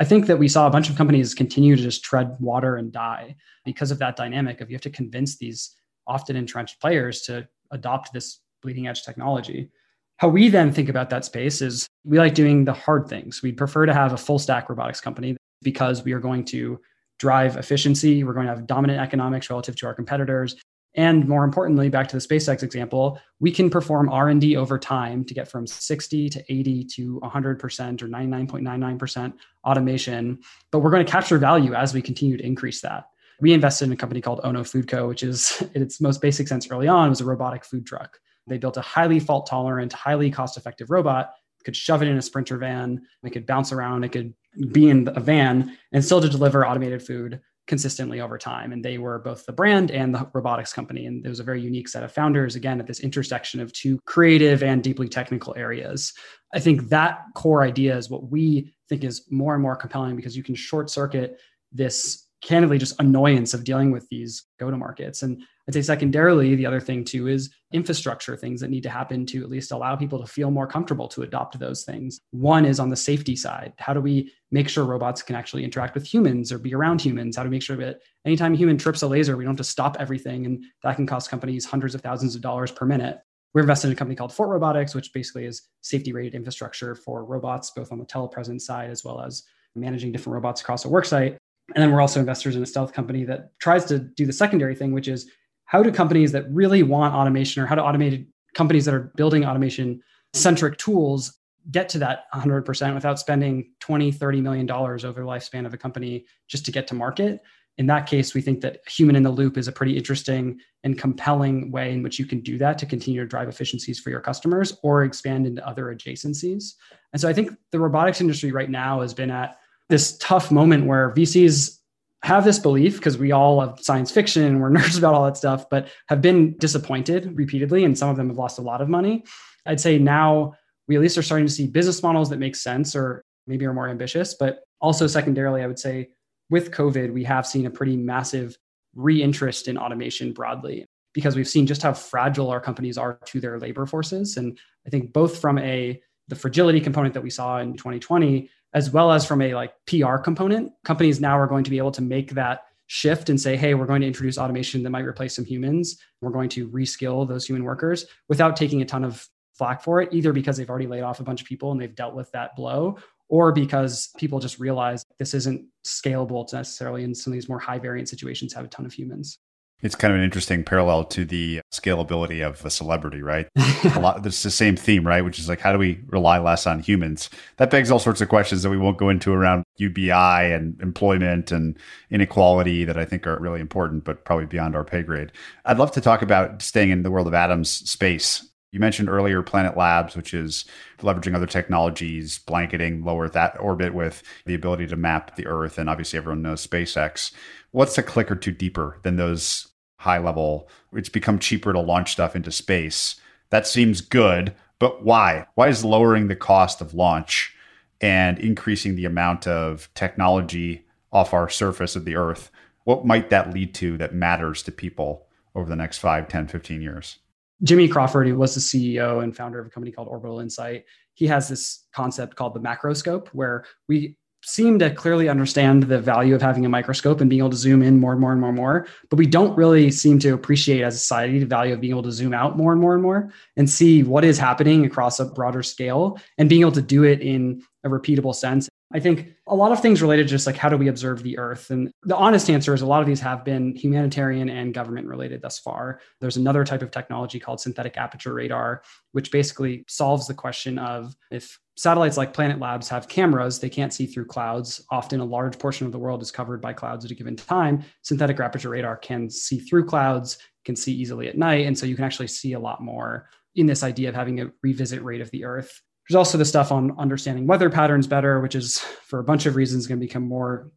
I think that we saw a bunch of companies continue to just tread water and die because of that dynamic of you have to convince these often entrenched players to adopt this bleeding edge technology. How we then think about that space is we like doing the hard things. We prefer to have a full stack robotics company because we are going to drive efficiency. We're going to have dominant economics relative to our competitors. And more importantly, back to the SpaceX example, we can perform R&D over time to get from 60 to 80 to 100% or 99.99% automation, but we're going to capture value as we continue to increase that. We invested in a company called Ono Food Co., which is [laughs] in its most basic sense early on was a robotic food truck. They built a highly fault tolerant, highly cost effective robot, could shove it in a sprinter van, it could bounce around, it could be in a van and still to deliver automated food consistently over time. And they were both the brand and the robotics company. And there was a very unique set of founders, again, at this intersection of two creative and deeply technical areas. I think that core idea is what we think is more and more compelling because you can short circuit this candidly just annoyance of dealing with these go to markets. And I'd say secondarily, the other thing too is infrastructure things that need to happen to at least allow people to feel more comfortable to adopt those things. One is on the safety side. How do we make sure robots can actually interact with humans or be around humans? How do we make sure that anytime a human trips a laser, we don't have to stop everything? And that can cost companies hundreds of thousands of dollars per minute. we're invested in a company called Fort Robotics, which basically is safety rated infrastructure for robots, both on the telepresence side as well as managing different robots across a worksite. And then we're also investors in a stealth company that tries to do the secondary thing, which is how do companies that really want automation or how to automate companies that are building automation centric tools get to that 100% without spending 20 30 million dollars over the lifespan of a company just to get to market? In that case we think that human in the loop is a pretty interesting and compelling way in which you can do that to continue to drive efficiencies for your customers or expand into other adjacencies. And so i think the robotics industry right now has been at this tough moment where vcs have this belief because we all love science fiction and we're [laughs] nerds about all that stuff but have been disappointed repeatedly and some of them have lost a lot of money i'd say now we at least are starting to see business models that make sense or maybe are more ambitious. But also, secondarily, I would say with COVID, we have seen a pretty massive reinterest in automation broadly because we've seen just how fragile our companies are to their labor forces. And I think both from a the fragility component that we saw in 2020, as well as from a like PR component, companies now are going to be able to make that shift and say, hey, we're going to introduce automation that might replace some humans. We're going to reskill those human workers without taking a ton of flack for it, either because they've already laid off a bunch of people and they've dealt with that blow, or because people just realize this isn't scalable to necessarily in some of these more high variant situations have a ton of humans. It's kind of an interesting parallel to the scalability of a celebrity, right? a lot, it's the same theme, right? Which is like, how do we rely less on humans? That begs all sorts of questions that we won't go into around UBI and employment and inequality that I think are really important, but probably beyond our pay grade. I'd love to talk about staying in the world of atoms space you mentioned earlier Planet Labs, which is leveraging other technologies, blanketing low Earth orbit with the ability to map the Earth. And obviously, everyone knows SpaceX. What's a click or two deeper than those high level? It's become cheaper to launch stuff into space. That seems good, but why? Why is lowering the cost of launch and increasing the amount of technology off our surface of the Earth? What might that lead to that matters to people over the next 5, 10, 15 years? Jimmy Crawford, who was the CEO and founder of a company called Orbital Insight, he has this concept called the macroscope, where we seem to clearly understand the value of having a microscope and being able to zoom in more and more and more and more, but we don't really seem to appreciate as a society the value of being able to zoom out more and more and more and see what is happening across a broader scale and being able to do it in a repeatable sense I think a lot of things related to just like how do we observe the earth? And the honest answer is a lot of these have been humanitarian and government related thus far. There's another type of technology called synthetic aperture radar, which basically solves the question of if satellites like Planet Labs have cameras, they can't see through clouds. Often a large portion of the world is covered by clouds at a given time. Synthetic aperture radar can see through clouds, can see easily at night. And so you can actually see a lot more in this idea of having a revisit rate of the earth there's also the stuff on understanding weather patterns better, which is for a bunch of reasons going to become more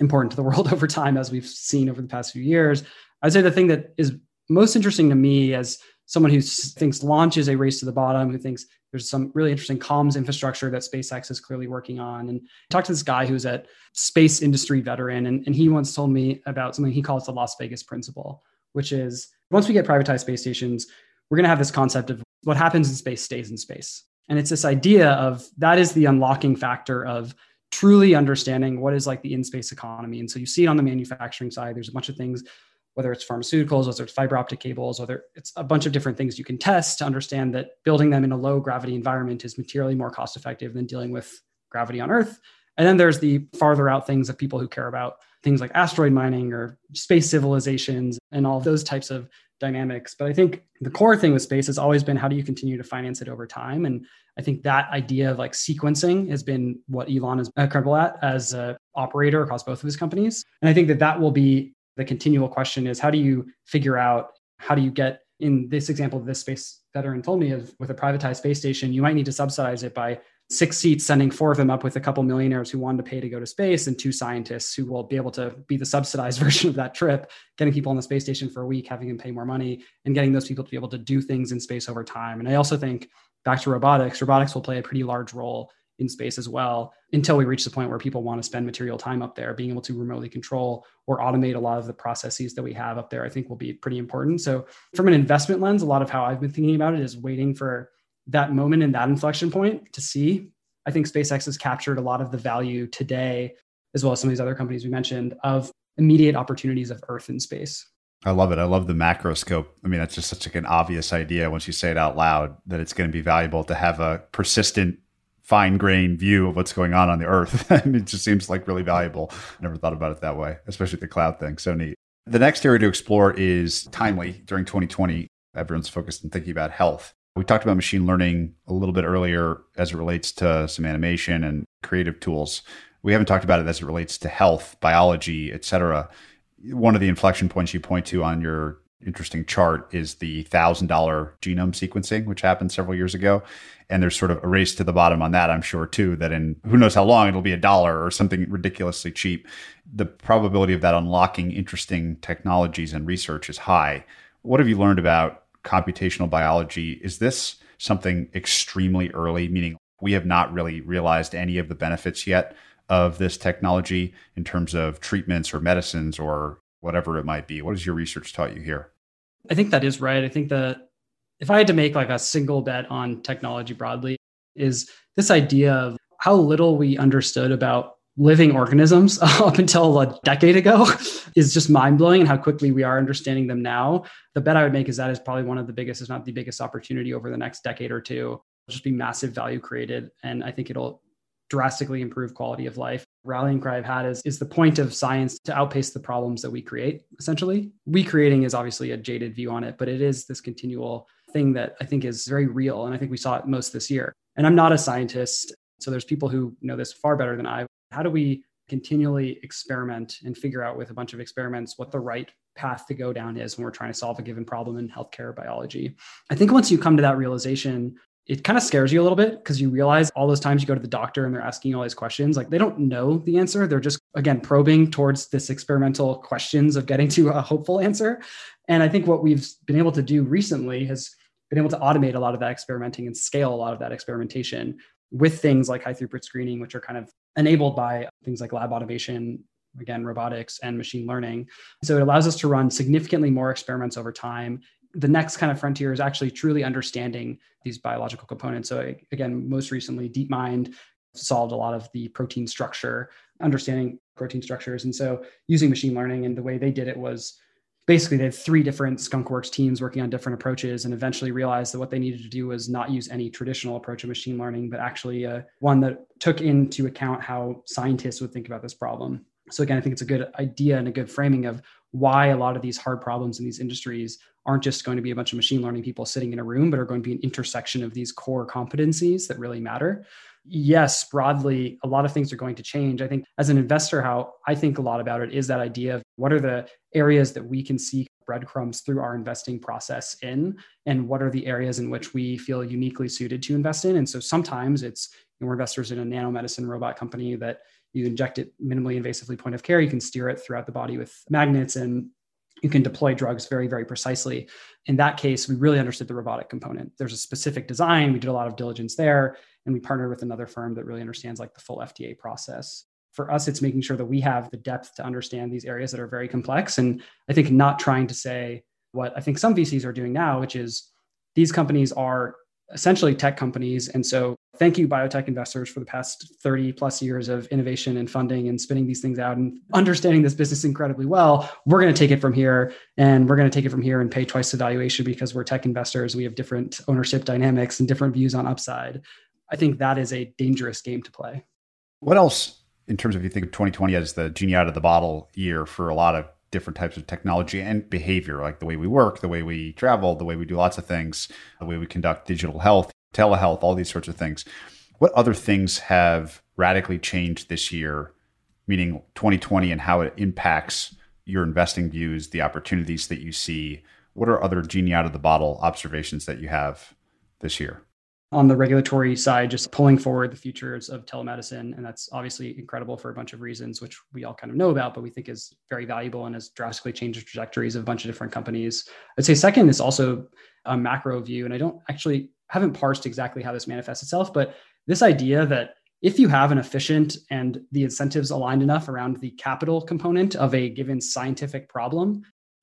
important to the [laughs] world over time, as we've seen over the past few years. I'd say the thing that is most interesting to me as someone who thinks launch is a race to the bottom, who thinks there's some really interesting comms infrastructure that SpaceX is clearly working on. And I talked to this guy who's a space industry veteran, and, and he once told me about something he calls the Las Vegas principle, which is once we get privatized space stations, we're going to have this concept of what happens in space stays in space. And it's this idea of that is the unlocking factor of truly understanding what is like the in space economy. And so you see it on the manufacturing side, there's a bunch of things, whether it's pharmaceuticals, whether it's fiber optic cables, whether it's a bunch of different things you can test to understand that building them in a low gravity environment is materially more cost effective than dealing with gravity on Earth. And then there's the farther out things of people who care about things like asteroid mining or space civilizations and all those types of dynamics. But I think the core thing with space has always been how do you continue to finance it over time? And I think that idea of like sequencing has been what Elon is incredible at as an operator across both of his companies. And I think that that will be the continual question is how do you figure out how do you get in this example this space veteran told me of with a privatized space station, you might need to subsidize it by six seats, sending four of them up with a couple millionaires who wanted to pay to go to space, and two scientists who will be able to be the subsidized [laughs] version of that trip, getting people on the space station for a week, having them pay more money, and getting those people to be able to do things in space over time. And I also think back to robotics, robotics will play a pretty large role in space as well until we reach the point where people want to spend material time up there being able to remotely control or automate a lot of the processes that we have up there i think will be pretty important so from an investment lens a lot of how i've been thinking about it is waiting for that moment and that inflection point to see. I think SpaceX has captured a lot of the value today, as well as some of these other companies we mentioned, of immediate opportunities of Earth in space. I love it. I love the macroscope. I mean, that's just such like an obvious idea once you say it out loud that it's going to be valuable to have a persistent, fine grained view of what's going on on the earth. [laughs] it just seems like really valuable. Never thought about it that way, especially the cloud thing. So neat. The next area to explore is timely during 2020. Everyone's focused on thinking about health. We talked about machine learning a little bit earlier as it relates to some animation and creative tools. We haven't talked about it as it relates to health, biology, et cetera one of the inflection points you point to on your interesting chart is the thousand dollar genome sequencing, which happened several years ago. And there's sort of a race to the bottom on that, I'm sure too, that in who knows how long it'll be a dollar or something ridiculously cheap. The probability of that unlocking interesting technologies and research is high. What have you learned about computational biology? Is this something extremely early, meaning we have not really realized any of the benefits yet of this technology in terms of treatments or medicines or whatever it might be? What has your research taught you here? I think that is right. I think that if I had to make like a single bet on technology broadly, is this idea of how little we understood about living organisms [laughs] up until a decade ago [laughs] is just mind blowing and how quickly we are understanding them now. The bet I would make is that is probably one of the biggest, if not the biggest opportunity over the next decade or two. It'll just be massive value created. And I think it'll drastically improve quality of life. Rallying cry I've had is, is the point of science to outpace the problems that we create, essentially. We creating is obviously a jaded view on it, but it is this continual thing that I think is very real. And I think we saw it most this year. And I'm not a scientist. So there's people who know this far better than I. How do we continually experiment and figure out with a bunch of experiments what the right path to go down is when we're trying to solve a given problem in healthcare biology? I think once you come to that realization, it kind of scares you a little bit because you realize all those times you go to the doctor and they're asking all these questions, like they don't know the answer. They're just, again, probing towards this experimental questions of getting to a hopeful answer. And I think what we've been able to do recently has been able to automate a lot of that experimenting and scale a lot of that experimentation with things like high throughput screening, which are kind of enabled by things like lab automation, again, robotics and machine learning. So it allows us to run significantly more experiments over time the next kind of frontier is actually truly understanding these biological components. So again, most recently, DeepMind solved a lot of the protein structure, understanding protein structures. And so using machine learning and the way they did it was basically they had three different skunkworks teams working on different approaches and eventually realized that what they needed to do was not use any traditional approach of machine learning but actually uh, one that took into account how scientists would think about this problem so again i think it's a good idea and a good framing of why a lot of these hard problems in these industries aren't just going to be a bunch of machine learning people sitting in a room, but are going to be an intersection of these core competencies that really matter. Yes, broadly, a lot of things are going to change. I think as an investor, how I think a lot about it is that idea of what are the areas that we can see breadcrumbs through our investing process in, and what are the areas in which we feel uniquely suited to invest in. And so sometimes it's you know, we're investors in a nanomedicine robot company that you inject it minimally invasively point of care. You can steer it throughout the body with magnets and you can deploy drugs very, very precisely. In that case, we really understood the robotic component. There's a specific design. We did a lot of diligence there, and we partnered with another firm that really understands like the full FDA process. For us, it's making sure that we have the depth to understand these areas that are very complex. And I think not trying to say what I think some VCs are doing now, which is these companies are essentially tech companies. And so thank you, biotech investors, for the past 30 plus years of innovation and funding and spinning these things out and understanding this business incredibly well. We're going to take it from here and we're going to take it from here and pay twice the valuation because we're tech investors. We have different ownership dynamics and different views on upside. I think that is a dangerous game to play. What else, in terms of you think of 2020 as the genie out of the bottle year for a lot of different types of technology and behavior, like the way we work, the way we travel, the way we do lots of things, the way we conduct digital health, telehealth, all these sorts of things. What other things have radically changed this year, meaning 2020, and how it impacts your investing views, the opportunities that you see? What are other genie out of the bottle observations that you have this year? On the regulatory side, just pulling forward the futures of telemedicine. And that's obviously incredible for a bunch of reasons, which we all kind of know about, but we think is very valuable and has drastically changed the trajectories of a bunch of different companies. I'd say second is also a macro view. And I don't actually haven't parsed exactly how this manifests itself, but this idea that if you have an efficient and the incentives aligned enough around the capital component of a given scientific problem,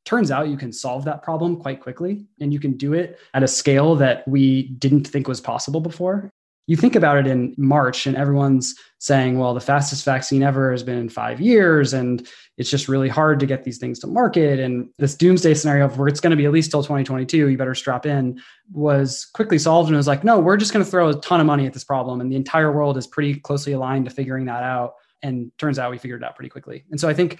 turns out you can solve that problem quite quickly and you can do it at a scale that we didn't think was possible before. you think about it in March and everyone's saying, well, the fastest vaccine ever has been in five years. And it's just really hard to get these things to market. And this doomsday scenario of where it's going to be at least till 2022, you better strap in, was quickly solved. And it was like, no, we're just going to throw a ton of money at this problem. And the entire world is pretty closely aligned to figuring that out. And turns out we figured it out pretty quickly. And so I think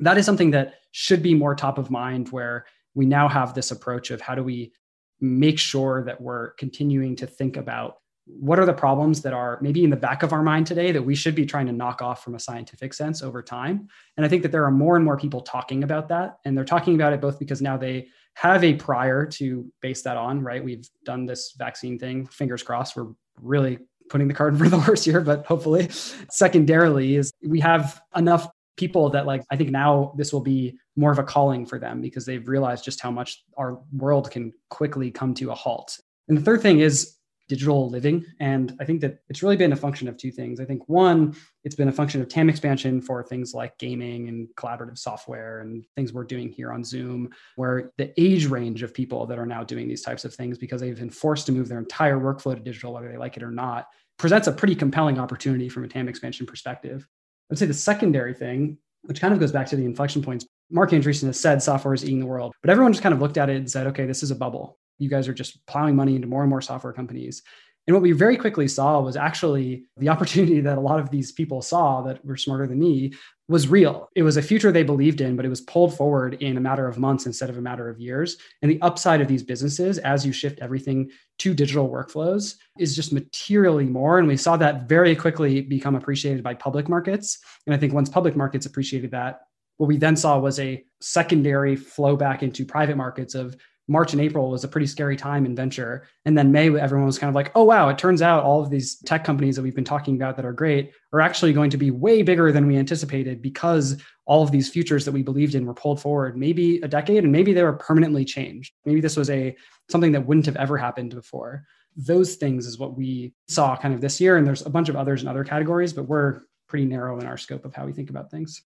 that is something that should be more top of mind where we now have this approach of how do we make sure that we're continuing to think about what are the problems that are maybe in the back of our mind today that we should be trying to knock off from a scientific sense over time. And i think that there are more and more people talking about that. And they're talking about it both because now they have a prior to base that on right? We've done this vaccine thing. Fingers crossed. We're really putting the card in for the horse here but hopefully. Secondarily is we have enough people that like i think now this will be more of a calling for them because they've realized just how much our world can quickly come to a halt and the third thing is digital living. And I think that it's really been a function of two things. I think one, it's been a function of TAM expansion for things like gaming and collaborative software and things we're doing here on Zoom, where the age range of people that are now doing these types of things because they've been forced to move their entire workflow to digital, whether they like it or not, presents a pretty compelling opportunity from a TAM expansion perspective. Would say the secondary thing, which kind of goes back to the inflection points, Marc Andreessen has said software is eating the world, but everyone just kind of looked at it and said, okay, this is a bubble you guys are just plowing money into more and more software companies. And what we very quickly saw was actually the opportunity [laughs] that a lot of these people saw that were smarter than me was real. It was a future they believed in, but it was pulled forward in a matter of months instead of a matter of years. And the upside of these businesses, as you shift everything to digital workflows, is just materially more. And we saw that very quickly become appreciated by public markets. And I think once public markets appreciated that, what we then saw was a secondary flow back into private markets of March and April was a pretty scary time in venture. And then May, everyone was kind of like, oh, wow, it turns out all of these tech companies that we've been talking about that are great are actually going to be way bigger than we anticipated because all of these futures that we believed in were pulled forward maybe a decade and maybe they were permanently changed. Maybe this was a something that wouldn't have ever happened before. Those things is what we saw kind of this year. And there's a bunch of others in other categories, but we're pretty narrow in our scope of how we think about things.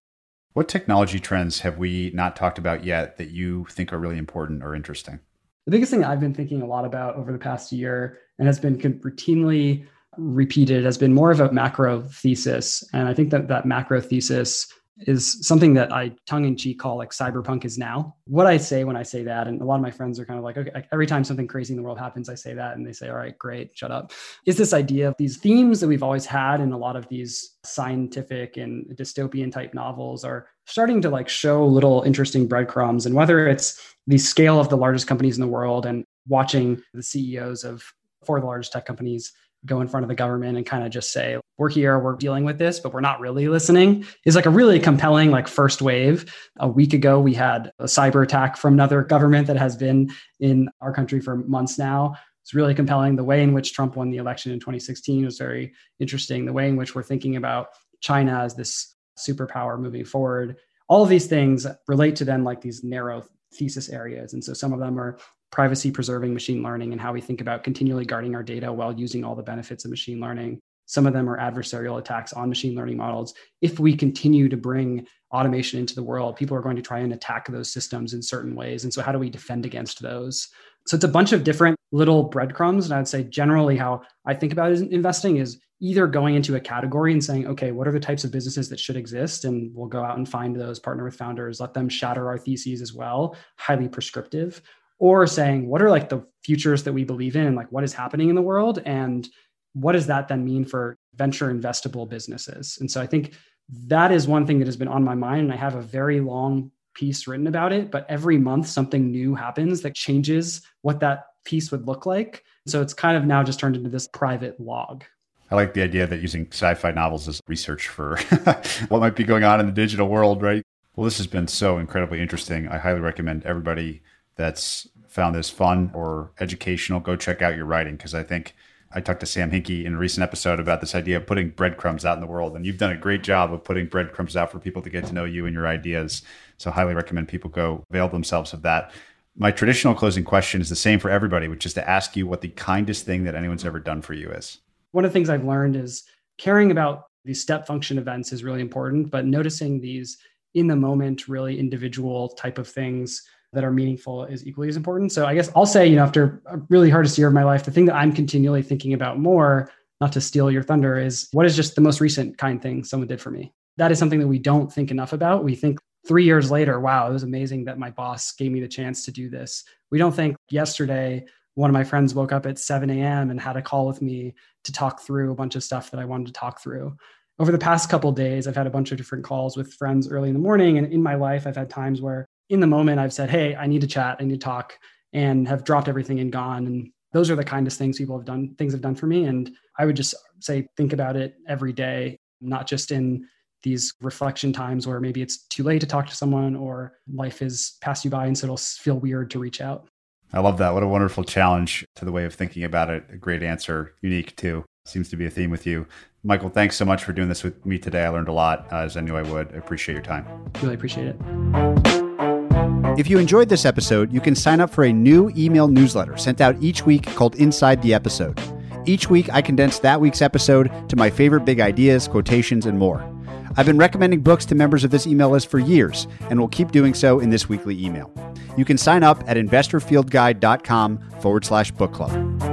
What technology trends have we not talked about yet that you think are really important or interesting? The biggest thing I've been thinking a lot about over the past year and has been routinely repeated has been more of a macro thesis. And I think that that macro thesis is something that I tongue in cheek call like cyberpunk is now. What I say when I say that, and a lot of my friends are kind of like, okay, every time something crazy in the world happens, I say that, and they say, all right, great, shut up. Is this idea of these themes that we've always had in a lot of these scientific and dystopian type novels are starting to like show little interesting breadcrumbs. And whether it's the scale of the largest companies in the world and watching the CEOs of four of the largest tech companies go in front of the government and kind of just say we're here we're dealing with this but we're not really listening is like a really compelling like first wave. A week ago we had a cyber attack from another government that has been in our country for months now. It's really compelling. The way in which trump won the election in 2016 was very interesting. The way in which we're thinking about china as this superpower moving forward. All of these things relate to then like these narrow thesis areas and so some of them are privacy preserving machine learning and how we think about continually guarding our data while using all the benefits of machine learning. Some of them are adversarial attacks on machine learning models. If we continue to bring automation into the world, people are going to try and attack those systems in certain ways. And so, how do we defend against those? So, it's a bunch of different little breadcrumbs. And I would say, generally, how I think about investing is either going into a category and saying, okay, what are the types of businesses that should exist? And we'll go out and find those, partner with founders, let them shatter our theses as well, highly prescriptive or saying what are like the futures that we believe in? Like what is happening in the world? And what does that then mean for venture investable businesses? And so i think that is one thing that has been on my mind and i have a very long piece written about it but every month something new happens that changes what that piece would look like. So it's kind of now just turned into this private log. I like the idea that using sci-fi novels as research for [laughs] what might be going on in the digital world, right? Well, this has been so incredibly interesting. I highly recommend everybody that's found this fun or educational, go check out your writing because I think I talked to Sam Hinkie in a recent episode about this idea of putting breadcrumbs out in the world, and you've done a great job of putting breadcrumbs out for people to get to know you and your ideas. So, highly recommend people go avail themselves of that. My traditional closing question is the same for everybody, which is to ask you what the kindest thing that anyone's ever done for you is. One of the things I've learned is caring about these step function events is really important, but noticing these in the moment, really individual type of things that are meaningful is equally as important. So I guess I'll say, you know, after a really hardest year of my life, the thing that I'm continually thinking about more not to steal your thunder, is what is just the most recent kind thing someone did for me? That is something that we don't think enough about. We think three years later, wow, it was amazing that my boss gave me the chance to do this. We don't think yesterday, one of my friends woke up at 7 a.m. and had a call with me to talk through a bunch of stuff that I wanted to talk through. Over the past couple days, I've had a bunch of different calls with friends early in the morning. And in my life, I've had times where in the moment I've said, Hey, I need to chat, I need to talk, and have dropped everything and gone. And those are the kindest things people have done, things have done for me. And I would just say, think about it every day, not just in these reflection times where maybe it's too late to talk to someone or life has passed you by and so it'll feel weird to reach out. I love that. What a wonderful challenge to the way of thinking about it. A great answer, unique too. Seems to be a theme with you. Michael, thanks so much for doing this with me today. I learned a lot, uh, as I knew I would. I appreciate your time. Really appreciate it. If you enjoyed this episode, you can sign up for a new email newsletter sent out each week called Inside the Episode. Each week, I condense that week's episode to my favorite big ideas, quotations, and more. I've been recommending books to members of this email list for years and will keep doing so in this weekly email. You can sign up at investorfieldguide.com forward slash book club.